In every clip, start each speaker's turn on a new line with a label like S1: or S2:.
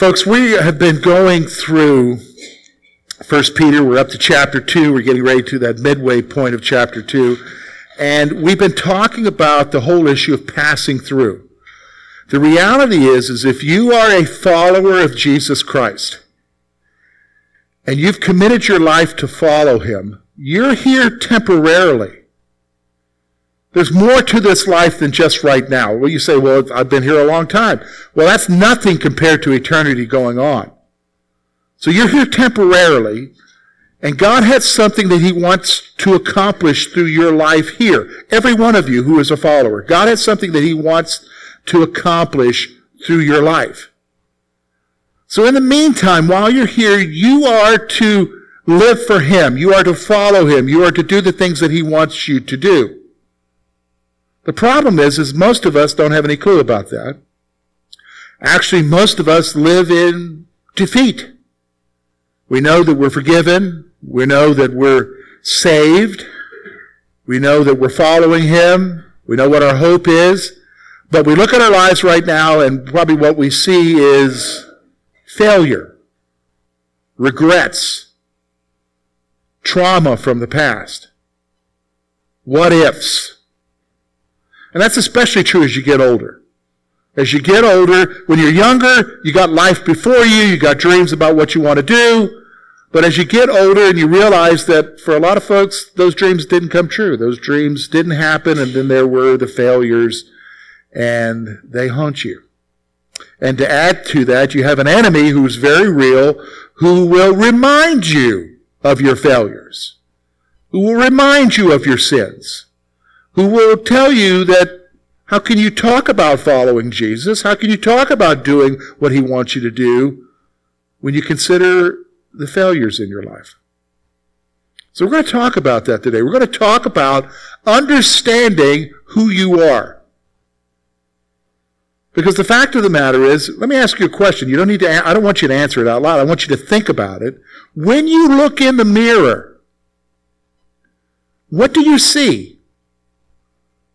S1: Folks, we have been going through First Peter. We're up to chapter 2. We're getting ready to that midway point of chapter 2. And we've been talking about the whole issue of passing through. The reality is, is if you are a follower of Jesus Christ, and you've committed your life to follow him, you're here temporarily. There's more to this life than just right now. Well, you say, well, I've been here a long time. Well, that's nothing compared to eternity going on. So you're here temporarily, and God has something that He wants to accomplish through your life here. Every one of you who is a follower. God has something that He wants to accomplish through your life. So in the meantime, while you're here, you are to live for Him. You are to follow Him. You are to do the things that He wants you to do. The problem is, is most of us don't have any clue about that. Actually, most of us live in defeat. We know that we're forgiven. We know that we're saved. We know that we're following Him. We know what our hope is. But we look at our lives right now and probably what we see is failure, regrets, trauma from the past, what ifs. And that's especially true as you get older. As you get older, when you're younger, you got life before you, you got dreams about what you want to do. But as you get older and you realize that for a lot of folks, those dreams didn't come true. Those dreams didn't happen, and then there were the failures, and they haunt you. And to add to that, you have an enemy who's very real, who will remind you of your failures, who will remind you of your sins who will tell you that how can you talk about following Jesus? How can you talk about doing what he wants you to do when you consider the failures in your life? So we're going to talk about that today. We're going to talk about understanding who you are. Because the fact of the matter is, let me ask you a question. You don't need to, I don't want you to answer it out loud. I want you to think about it. When you look in the mirror, what do you see?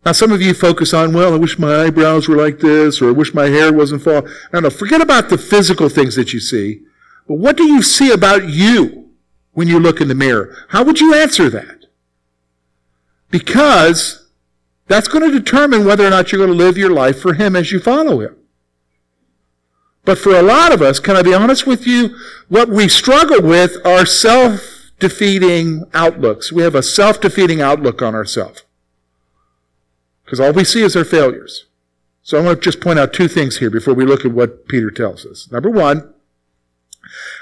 S1: Now, some of you focus on, well, I wish my eyebrows were like this, or I wish my hair wasn't falling. No, no, forget about the physical things that you see. But what do you see about you when you look in the mirror? How would you answer that? Because that's going to determine whether or not you're going to live your life for Him as you follow Him. But for a lot of us, can I be honest with you? What we struggle with are self-defeating outlooks. We have a self-defeating outlook on ourselves. Because all we see is our failures. So I want to just point out two things here before we look at what Peter tells us. Number one,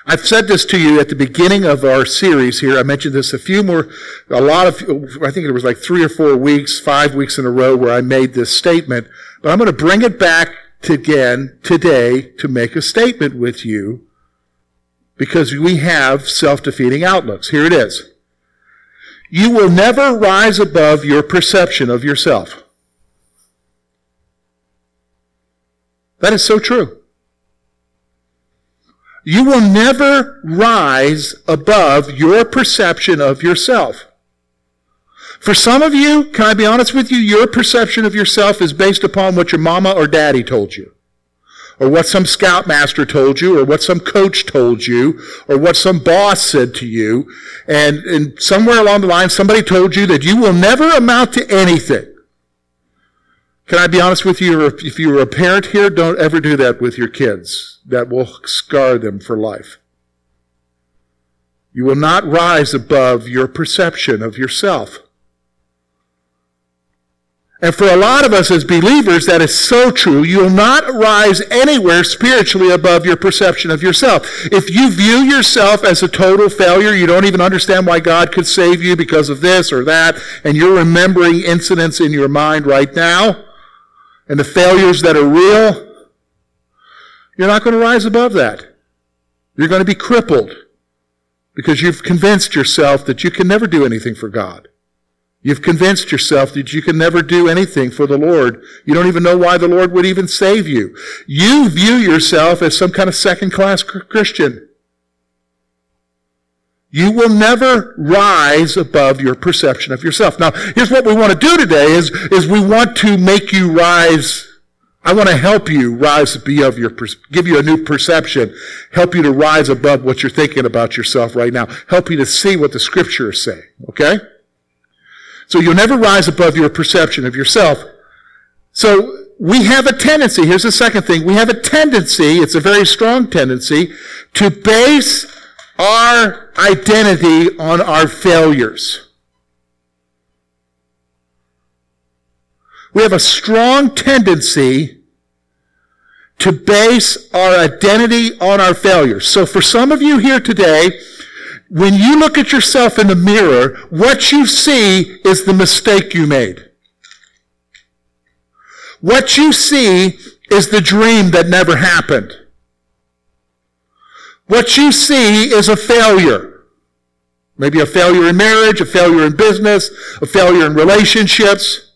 S1: I've said this to you at the beginning of our series here. I mentioned this a few more, a lot of, I think it was like three or four weeks, five weeks in a row where I made this statement. But I'm going to bring it back to again today to make a statement with you because we have self-defeating outlooks. Here it is. You will never rise above your perception of yourself. That is so true. You will never rise above your perception of yourself. For some of you, can I be honest with you, your perception of yourself is based upon what your mama or daddy told you. Or what some scoutmaster told you, or what some coach told you, or what some boss said to you. And, and somewhere along the line, somebody told you that you will never amount to anything. Can I be honest with you? If you're a parent here, don't ever do that with your kids. That will scar them for life. You will not rise above your perception of yourself. And for a lot of us as believers, that is so true. You will not rise anywhere spiritually above your perception of yourself. If you view yourself as a total failure, you don't even understand why God could save you because of this or that, and you're remembering incidents in your mind right now, and the failures that are real, you're not going to rise above that. You're going to be crippled because you've convinced yourself that you can never do anything for God. You've convinced yourself that you can never do anything for the Lord. You don't even know why the Lord would even save you. You view yourself as some kind of second class Christian. You will never rise above your perception of yourself. Now, here's what we want to do today is, is we want to make you rise I want to help you rise above your, give you a new perception, help you to rise above what you're thinking about yourself right now, help you to see what the scriptures say, okay? So you'll never rise above your perception of yourself. So we have a tendency, here's the second thing, we have a tendency, it's a very strong tendency, to base our identity on our failures. We have a strong tendency to base our identity on our failures. So for some of you here today, when you look at yourself in the mirror, what you see is the mistake you made. What you see is the dream that never happened. What you see is a failure. Maybe a failure in marriage, a failure in business, a failure in relationships.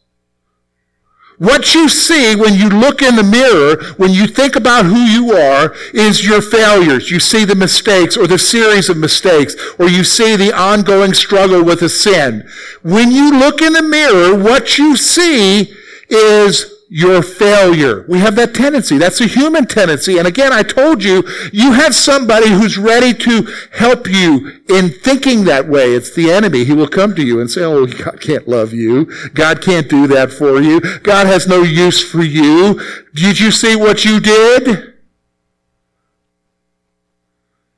S1: What you see when you look in the mirror, when you think about who you are, is your failures. You see the mistakes or the series of mistakes, or you see the ongoing struggle with a sin. When you look in the mirror, what you see is your failure. We have that tendency. That's a human tendency. And again, I told you, you have somebody who's ready to help you in thinking that way. It's the enemy. He will come to you and say, Oh, God can't love you. God can't do that for you. God has no use for you. Did you see what you did?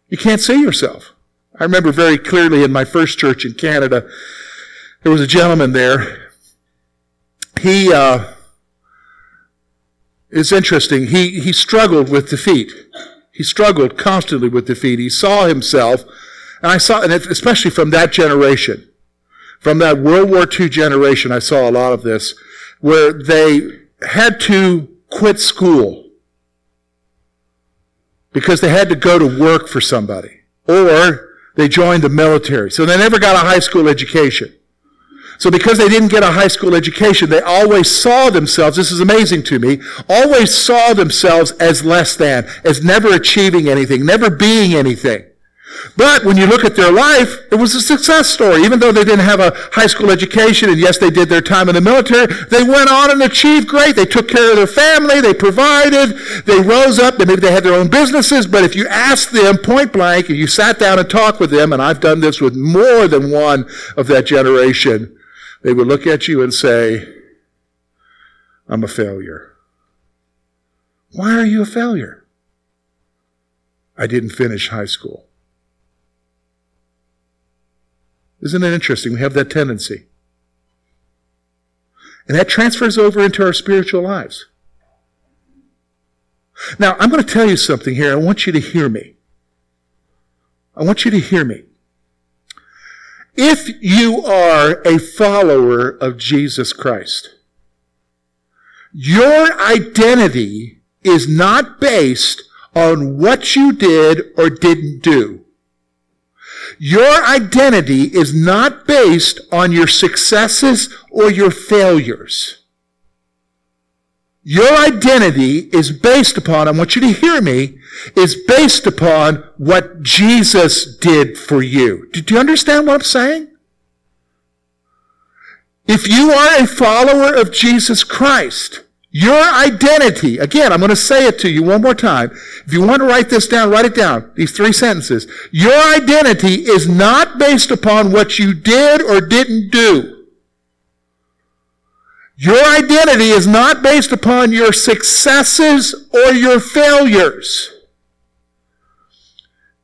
S1: You can't see yourself. I remember very clearly in my first church in Canada, there was a gentleman there. He, uh, it's interesting. He, he struggled with defeat. He struggled constantly with defeat. He saw himself, and I saw, and especially from that generation, from that World War II generation, I saw a lot of this, where they had to quit school because they had to go to work for somebody, or they joined the military. So they never got a high school education. So because they didn't get a high school education, they always saw themselves, this is amazing to me, always saw themselves as less than, as never achieving anything, never being anything. But when you look at their life, it was a success story. Even though they didn't have a high school education, and yes, they did their time in the military, they went on and achieved great. They took care of their family, they provided, they rose up, and maybe they had their own businesses, but if you asked them point blank, and you sat down and talked with them, and I've done this with more than one of that generation, they would look at you and say, I'm a failure. Why are you a failure? I didn't finish high school. Isn't it interesting? We have that tendency. And that transfers over into our spiritual lives. Now, I'm going to tell you something here. I want you to hear me. I want you to hear me. If you are a follower of Jesus Christ, your identity is not based on what you did or didn't do. Your identity is not based on your successes or your failures. Your identity is based upon, I want you to hear me, is based upon what Jesus did for you. Do you understand what I'm saying? If you are a follower of Jesus Christ, your identity, again, I'm going to say it to you one more time. If you want to write this down, write it down. These three sentences. Your identity is not based upon what you did or didn't do. Your identity is not based upon your successes or your failures.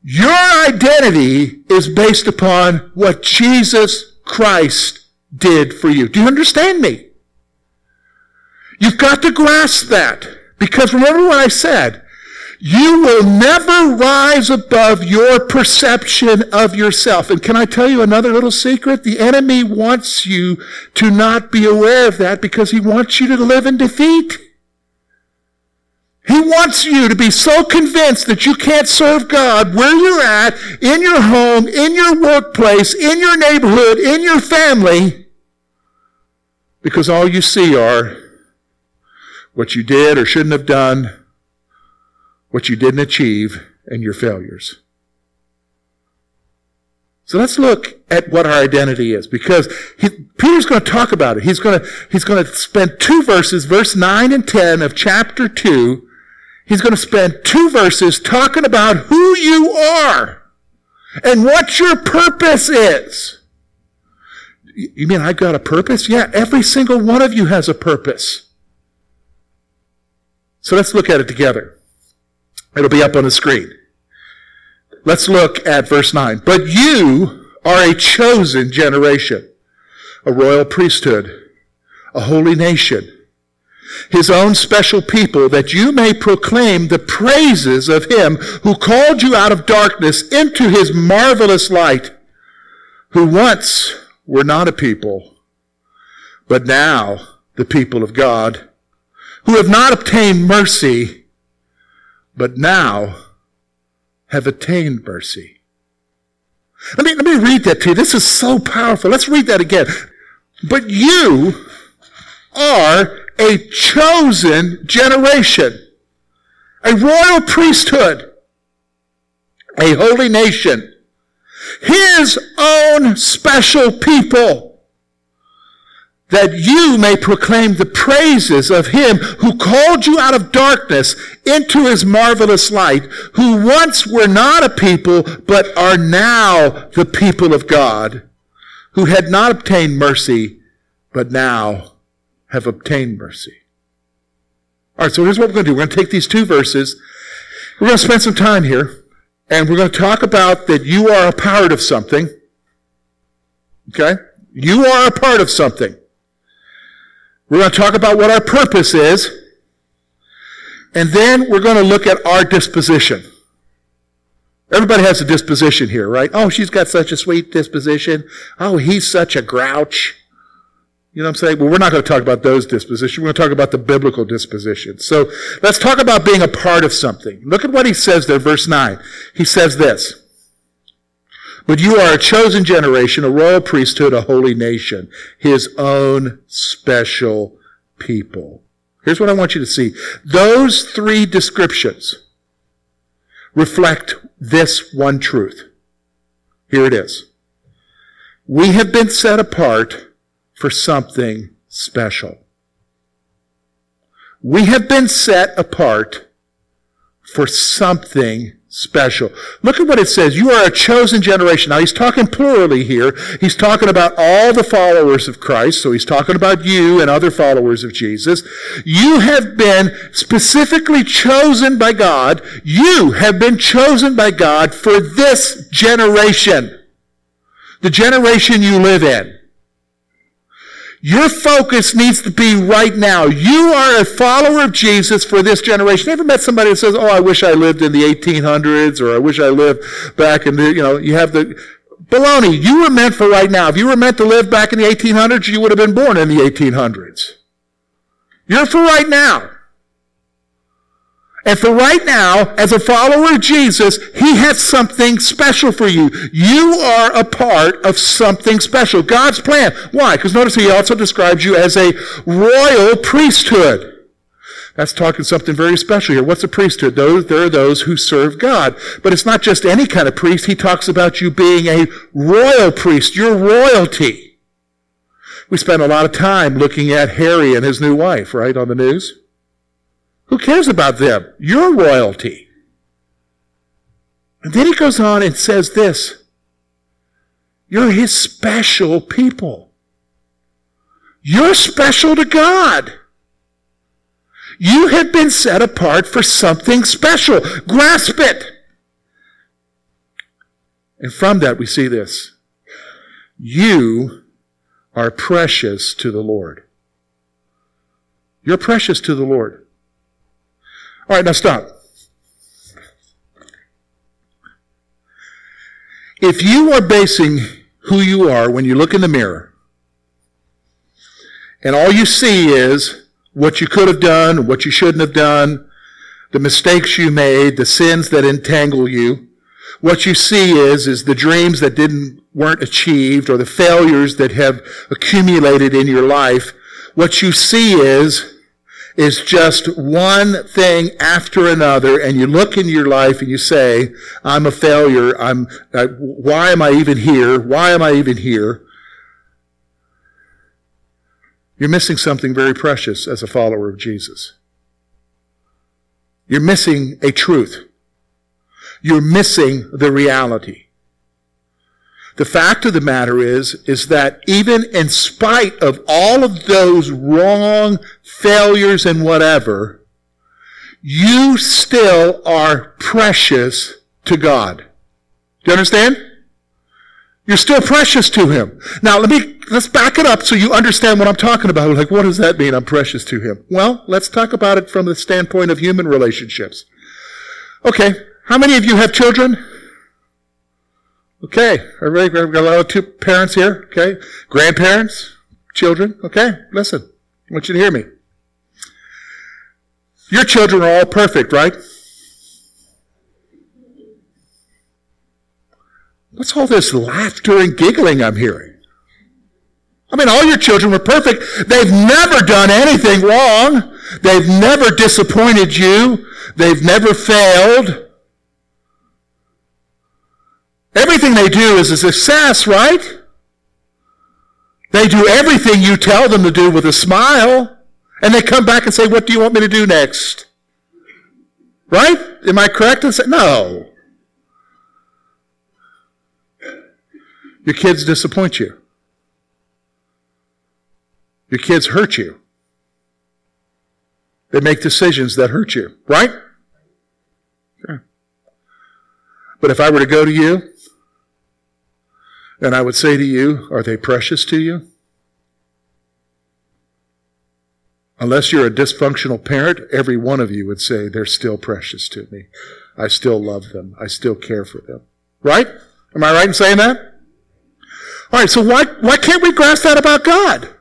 S1: Your identity is based upon what Jesus Christ did for you. Do you understand me? You've got to grasp that. Because remember what I said. You will never rise above your perception of yourself. And can I tell you another little secret? The enemy wants you to not be aware of that because he wants you to live in defeat. He wants you to be so convinced that you can't serve God where you're at, in your home, in your workplace, in your neighborhood, in your family, because all you see are what you did or shouldn't have done, what you didn't achieve, and your failures. So let's look at what our identity is because he, Peter's going to talk about it. He's going to, he's going to spend two verses, verse 9 and 10 of chapter 2. He's going to spend two verses talking about who you are and what your purpose is. You mean I've got a purpose? Yeah, every single one of you has a purpose. So let's look at it together. It'll be up on the screen. Let's look at verse 9. But you are a chosen generation, a royal priesthood, a holy nation, his own special people, that you may proclaim the praises of him who called you out of darkness into his marvelous light, who once were not a people, but now the people of God, who have not obtained mercy, but now have attained mercy. Let me, let me read that to you. This is so powerful. Let's read that again. But you are a chosen generation, a royal priesthood, a holy nation, his own special people that you may proclaim the praises of him who called you out of darkness into his marvelous light, who once were not a people, but are now the people of God, who had not obtained mercy, but now have obtained mercy. All right, so here's what we're going to do. We're going to take these two verses. We're going to spend some time here, and we're going to talk about that you are a part of something. Okay? You are a part of something. We're going to talk about what our purpose is. And then we're going to look at our disposition. Everybody has a disposition here, right? Oh, she's got such a sweet disposition. Oh, he's such a grouch. You know what I'm saying? Well, we're not going to talk about those dispositions. We're going to talk about the biblical disposition. So let's talk about being a part of something. Look at what he says there, verse 9. He says this. But you are a chosen generation, a royal priesthood, a holy nation, his own special people. Here's what I want you to see. Those three descriptions reflect this one truth. Here it is. We have been set apart for something special. We have been set apart for something special. Look at what it says. You are a chosen generation. Now he's talking plurally here. He's talking about all the followers of Christ. So he's talking about you and other followers of Jesus. You have been specifically chosen by God. You have been chosen by God for this generation. The generation you live in. Your focus needs to be right now. You are a follower of Jesus for this generation. You ever met somebody that says, Oh, I wish I lived in the 1800s or I wish I lived back in the, you know, you have the, baloney. You were meant for right now. If you were meant to live back in the 1800s, you would have been born in the 1800s. You're for right now. And for right now, as a follower of Jesus, He has something special for you. You are a part of something special. God's plan. Why? Because notice He also describes you as a royal priesthood. That's talking something very special here. What's a priesthood? Those, there are those who serve God. But it's not just any kind of priest. He talks about you being a royal priest. You're royalty. We spend a lot of time looking at Harry and his new wife, right, on the news. Who cares about them? You're royalty. And then he goes on and says this You're his special people. You're special to God. You have been set apart for something special. Grasp it. And from that, we see this. You are precious to the Lord. You're precious to the Lord. All right, now stop. If you are basing who you are when you look in the mirror, and all you see is what you could have done, what you shouldn't have done, the mistakes you made, the sins that entangle you, what you see is, is the dreams that didn't, weren't achieved or the failures that have accumulated in your life. What you see is is just one thing after another, and you look in your life and you say, I'm a failure. I'm, I, why am I even here? Why am I even here? You're missing something very precious as a follower of Jesus. You're missing a truth. You're missing the reality. The fact of the matter is, is that even in spite of all of those wrong failures and whatever, you still are precious to God. Do you understand? You're still precious to Him. Now let me, let's back it up so you understand what I'm talking about. Like, what does that mean? I'm precious to Him. Well, let's talk about it from the standpoint of human relationships. Okay. How many of you have children? Okay, everybody, we've got a lot of two parents here. Okay, grandparents, children. Okay, listen. I want you to hear me. Your children are all perfect, right? What's all this laughter and giggling I'm hearing? I mean, all your children were perfect. They've never done anything wrong. They've never disappointed you. They've never failed. Everything they do is a success, right? They do everything you tell them to do with a smile. And they come back and say, What do you want me to do next? Right? Am I correct in saying no? Your kids disappoint you. Your kids hurt you. They make decisions that hurt you, right? Sure. But if I were to go to you and I would say to you, are they precious to you? Unless you're a dysfunctional parent, every one of you would say, they're still precious to me. I still love them. I still care for them. Right? Am I right in saying that? All right, so why, why can't we grasp that about God?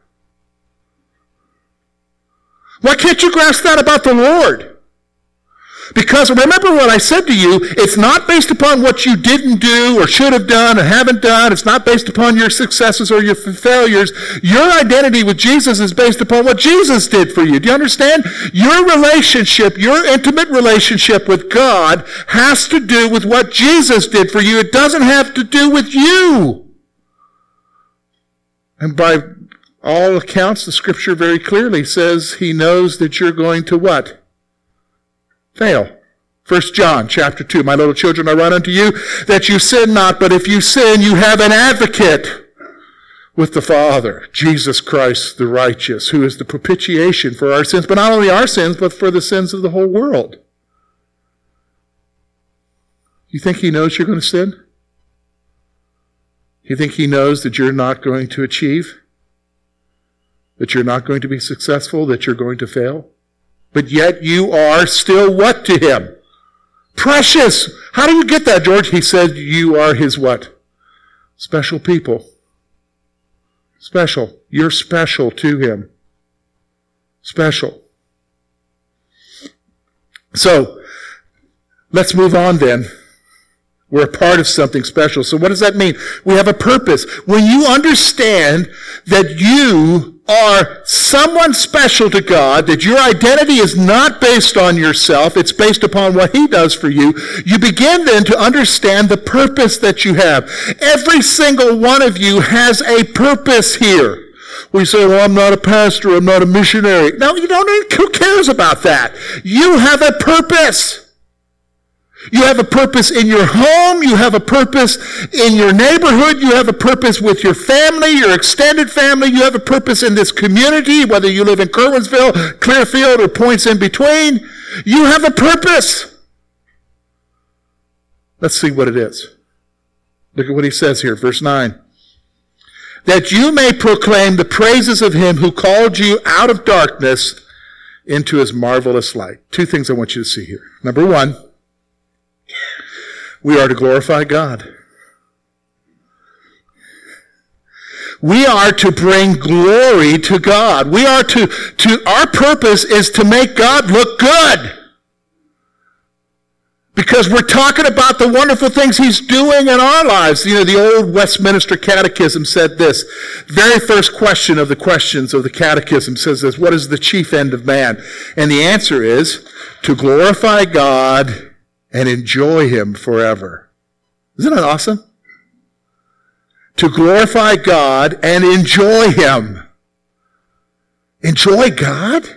S1: Why can't you grasp that about the Lord? Because remember what I said to you, it's not based upon what you didn't do or should have done or haven't done. It's not based upon your successes or your failures. Your identity with Jesus is based upon what Jesus did for you. Do you understand? Your relationship, your intimate relationship with God has to do with what Jesus did for you. It doesn't have to do with you. And by all accounts, the scripture very clearly says he knows that you're going to what? Fail. 1 John chapter 2, My little children, I run unto you that you sin not, but if you sin, you have an advocate with the Father, Jesus Christ the righteous, who is the propitiation for our sins, but not only our sins, but for the sins of the whole world. You think he knows you're going to sin? You think he knows that you're not going to achieve? That you're not going to be successful? That you're going to fail? But yet you are still what to him? Precious. How do you get that, George? He said you are his what? Special people. Special. You're special to him. Special. So, let's move on then. We're a part of something special. So what does that mean? We have a purpose. When you understand that you are someone special to God, that your identity is not based on yourself, it's based upon what He does for you, you begin then to understand the purpose that you have. Every single one of you has a purpose here. We say, well, I'm not a pastor, I'm not a missionary. No, you don't who cares about that? You have a purpose. You have a purpose in your home. You have a purpose in your neighborhood. You have a purpose with your family, your extended family. You have a purpose in this community, whether you live in Curwensville, Clearfield, or points in between. You have a purpose. Let's see what it is. Look at what he says here, verse 9. That you may proclaim the praises of him who called you out of darkness into his marvelous light. Two things I want you to see here. Number one, we are to glorify God. We are to bring glory to God. We are to, to, our purpose is to make God look good. Because we're talking about the wonderful things he's doing in our lives. You know, the old Westminster Catechism said this. Very first question of the questions of the Catechism says this, what is the chief end of man? And the answer is to glorify God and enjoy him forever. Isn't that awesome? To glorify God and enjoy him. Enjoy God?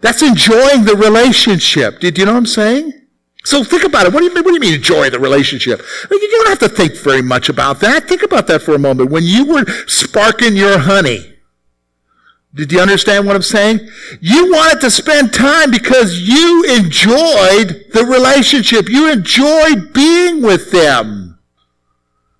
S1: That's enjoying the relationship. Do you know what I'm saying? So think about it. What do you mean, what do you mean enjoy the relationship? You don't have to think very much about that. Think about that for a moment. When you were sparking your honey, did you understand what I'm saying? You wanted to spend time because you enjoyed the relationship. You enjoyed being with them.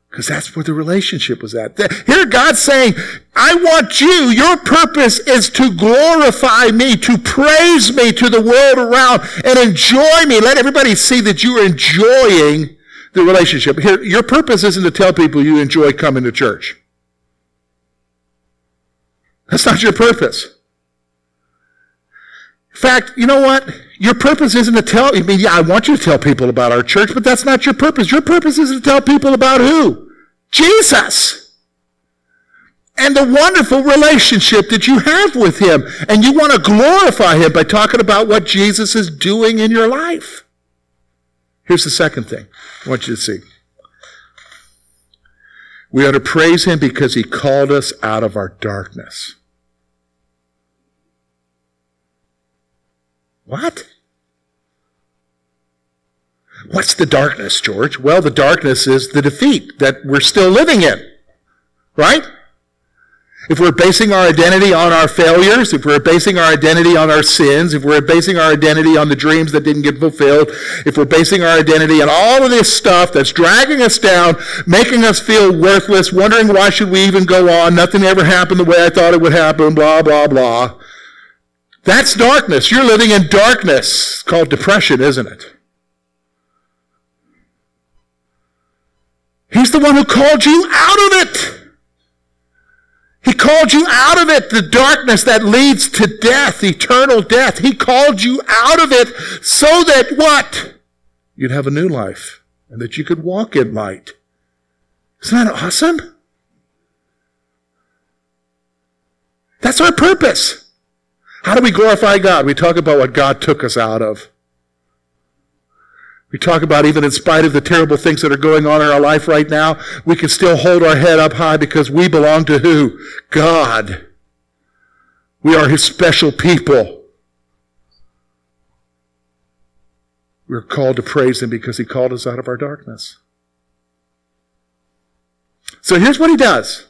S1: Because that's where the relationship was at. Here God's saying, I want you, your purpose is to glorify me, to praise me to the world around and enjoy me. Let everybody see that you are enjoying the relationship. Here, your purpose isn't to tell people you enjoy coming to church. That's not your purpose. In fact, you know what? Your purpose isn't to tell, I mean, yeah, I want you to tell people about our church, but that's not your purpose. Your purpose is to tell people about who? Jesus. And the wonderful relationship that you have with Him. And you want to glorify Him by talking about what Jesus is doing in your life. Here's the second thing I want you to see. We ought to praise Him because He called us out of our darkness. What? What's the darkness, George? Well, the darkness is the defeat that we're still living in. Right? If we're basing our identity on our failures, if we're basing our identity on our sins, if we're basing our identity on the dreams that didn't get fulfilled, if we're basing our identity on all of this stuff that's dragging us down, making us feel worthless, wondering why should we even go on, nothing ever happened the way I thought it would happen, blah, blah, blah. That's darkness. You're living in darkness. It's called depression, isn't it? He's the one who called you out of it. He called you out of it, the darkness that leads to death, eternal death. He called you out of it so that what? You'd have a new life and that you could walk in light. Isn't that awesome? That's our purpose. How do we glorify God? We talk about what God took us out of. We talk about even in spite of the terrible things that are going on in our life right now, we can still hold our head up high because we belong to who? God. We are His special people. We're called to praise Him because He called us out of our darkness. So here's what He does.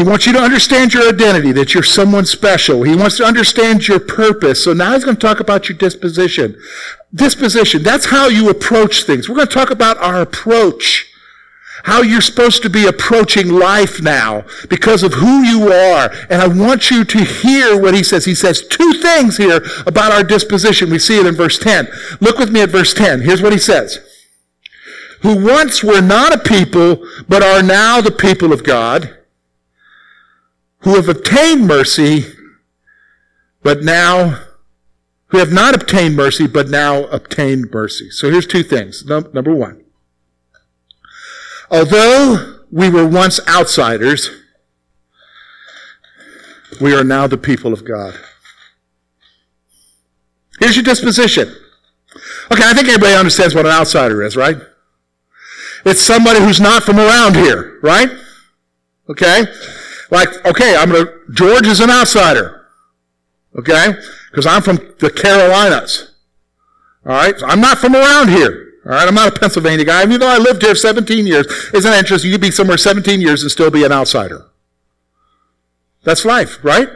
S1: He wants you to understand your identity, that you're someone special. He wants to understand your purpose. So now he's going to talk about your disposition. Disposition, that's how you approach things. We're going to talk about our approach. How you're supposed to be approaching life now because of who you are. And I want you to hear what he says. He says two things here about our disposition. We see it in verse 10. Look with me at verse 10. Here's what he says. Who once were not a people, but are now the people of God who have obtained mercy, but now, who have not obtained mercy, but now obtained mercy. So here's two things. number one. Although we were once outsiders, we are now the people of God. Here's your disposition. Okay, I think everybody understands what an outsider is, right? It's somebody who's not from around here, right? Okay? Like, okay, I'm gonna, George is an outsider. Okay? Because I'm from the Carolinas. Alright? So I'm not from around here. Alright? I'm not a Pennsylvania guy. Even though I lived here 17 years, isn't that interesting? You could be somewhere 17 years and still be an outsider. That's life, right?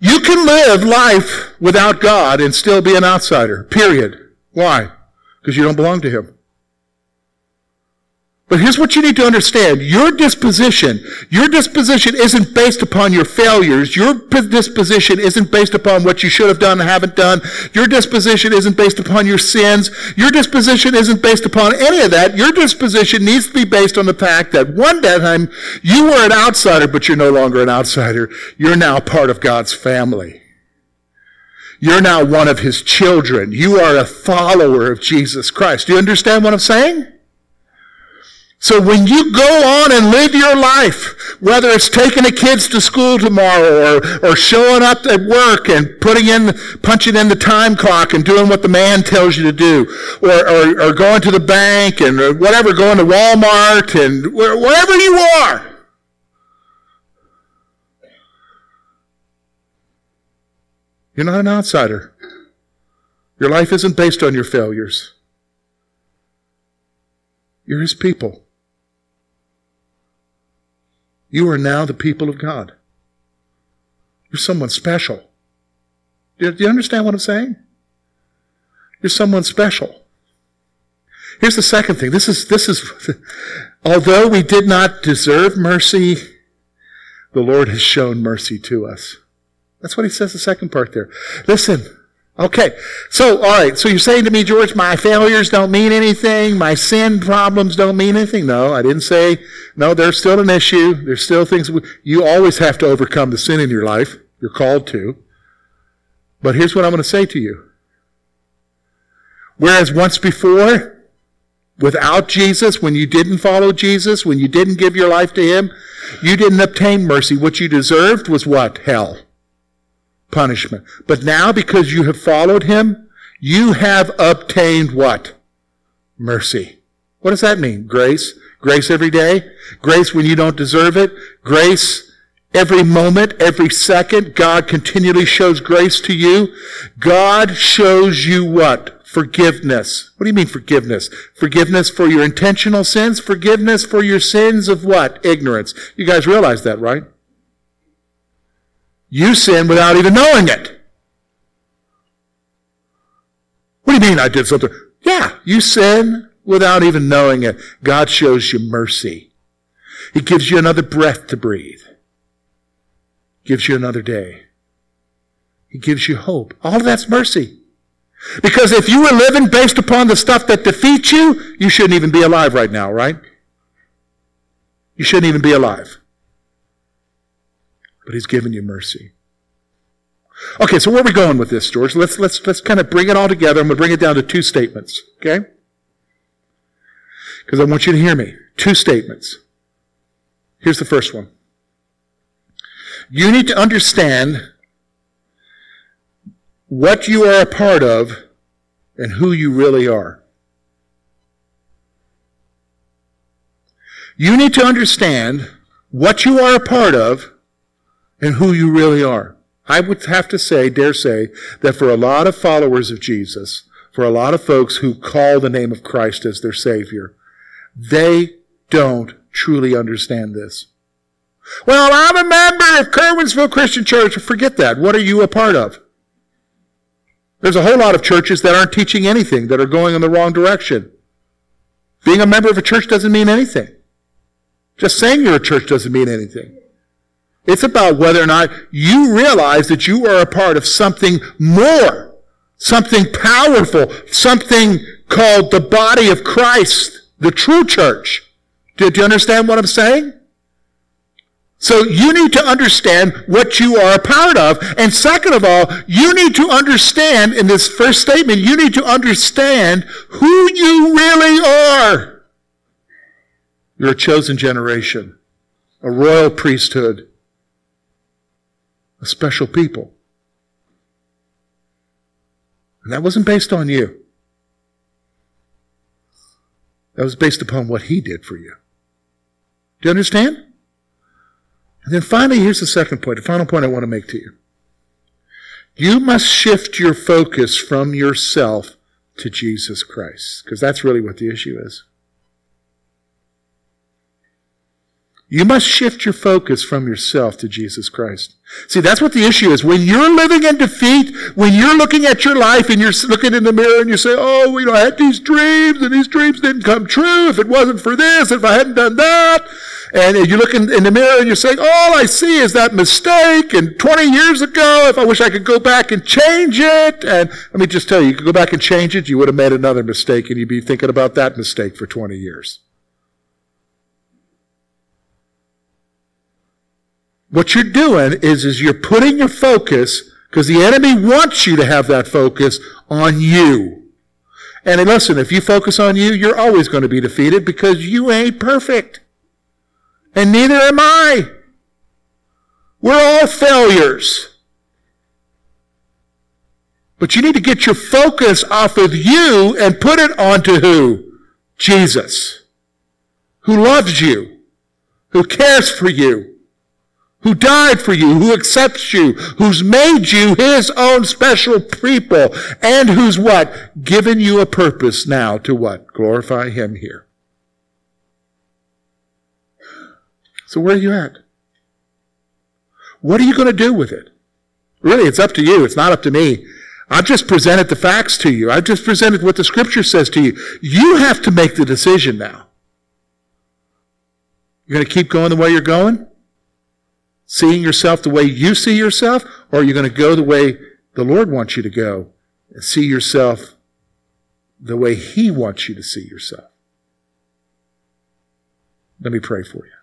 S1: You can live life without God and still be an outsider. Period. Why? Because you don't belong to Him. But here's what you need to understand. Your disposition, your disposition isn't based upon your failures. Your disposition isn't based upon what you should have done and haven't done. Your disposition isn't based upon your sins. Your disposition isn't based upon any of that. Your disposition needs to be based on the fact that one time you were an outsider, but you're no longer an outsider. You're now part of God's family. You're now one of his children. You are a follower of Jesus Christ. Do you understand what I'm saying? So when you go on and live your life, whether it's taking the kids to school tomorrow or, or showing up at work and putting in, punching in the time clock and doing what the man tells you to do, or, or, or going to the bank and whatever, going to Walmart and wherever you are, You're not an outsider. Your life isn't based on your failures. You're His people. You are now the people of God. You're someone special. Do you understand what I'm saying? You're someone special. Here's the second thing. This is, this is, although we did not deserve mercy, the Lord has shown mercy to us. That's what he says the second part there. Listen. Okay. So, all right. So you're saying to me, George, my failures don't mean anything. My sin problems don't mean anything. No, I didn't say, no, there's still an issue. There's still things. You always have to overcome the sin in your life. You're called to. But here's what I'm going to say to you. Whereas once before, without Jesus, when you didn't follow Jesus, when you didn't give your life to Him, you didn't obtain mercy. What you deserved was what? Hell punishment. But now, because you have followed him, you have obtained what? Mercy. What does that mean? Grace. Grace every day. Grace when you don't deserve it. Grace every moment, every second. God continually shows grace to you. God shows you what? Forgiveness. What do you mean forgiveness? Forgiveness for your intentional sins? Forgiveness for your sins of what? Ignorance. You guys realize that, right? You sin without even knowing it. What do you mean I did something? Yeah, you sin without even knowing it. God shows you mercy. He gives you another breath to breathe. Gives you another day. He gives you hope. All of that's mercy. Because if you were living based upon the stuff that defeats you, you shouldn't even be alive right now, right? You shouldn't even be alive but he's given you mercy. Okay, so where are we going with this, George? Let's let's let's kind of bring it all together. I'm going to bring it down to two statements, okay? Because I want you to hear me. Two statements. Here's the first one. You need to understand what you are a part of and who you really are. You need to understand what you are a part of and who you really are. I would have to say, dare say, that for a lot of followers of Jesus, for a lot of folks who call the name of Christ as their Savior, they don't truly understand this. Well, I'm a member of Curwensville Christian Church. Forget that. What are you a part of? There's a whole lot of churches that aren't teaching anything, that are going in the wrong direction. Being a member of a church doesn't mean anything. Just saying you're a church doesn't mean anything. It's about whether or not you realize that you are a part of something more, something powerful, something called the body of Christ, the true church. Do, do you understand what I'm saying? So you need to understand what you are a part of. And second of all, you need to understand in this first statement, you need to understand who you really are. You're a chosen generation, a royal priesthood, a special people. And that wasn't based on you. That was based upon what he did for you. Do you understand? And then finally, here's the second point, the final point I want to make to you. You must shift your focus from yourself to Jesus Christ, because that's really what the issue is. You must shift your focus from yourself to Jesus Christ. See, that's what the issue is. When you're living in defeat, when you're looking at your life and you're looking in the mirror and you say, oh, you know, I had these dreams and these dreams didn't come true. If it wasn't for this, if I hadn't done that. And you look in, in the mirror and you're saying, all I see is that mistake. And 20 years ago, if I wish I could go back and change it. And let me just tell you, you could go back and change it, you would have made another mistake and you'd be thinking about that mistake for 20 years. What you're doing is, is you're putting your focus Because the enemy wants you to have that focus on you. And listen, if you focus on you, you're always going to be defeated because you ain't perfect. And neither am I. We're all failures. But you need to get your focus off of you and put it onto who? Jesus. Who loves you. Who cares for you who died for you, who accepts you, who's made you his own special people, and who's what? Given you a purpose now to what? Glorify him here. So where are you at? What are you going to do with it? Really, it's up to you. It's not up to me. I've just presented the facts to you. I've just presented what the scripture says to you. You have to make the decision now. You're going to keep going the way you're going? Seeing yourself the way you see yourself, or are you going to go the way the Lord wants you to go and see yourself the way He wants you to see yourself? Let me pray for you.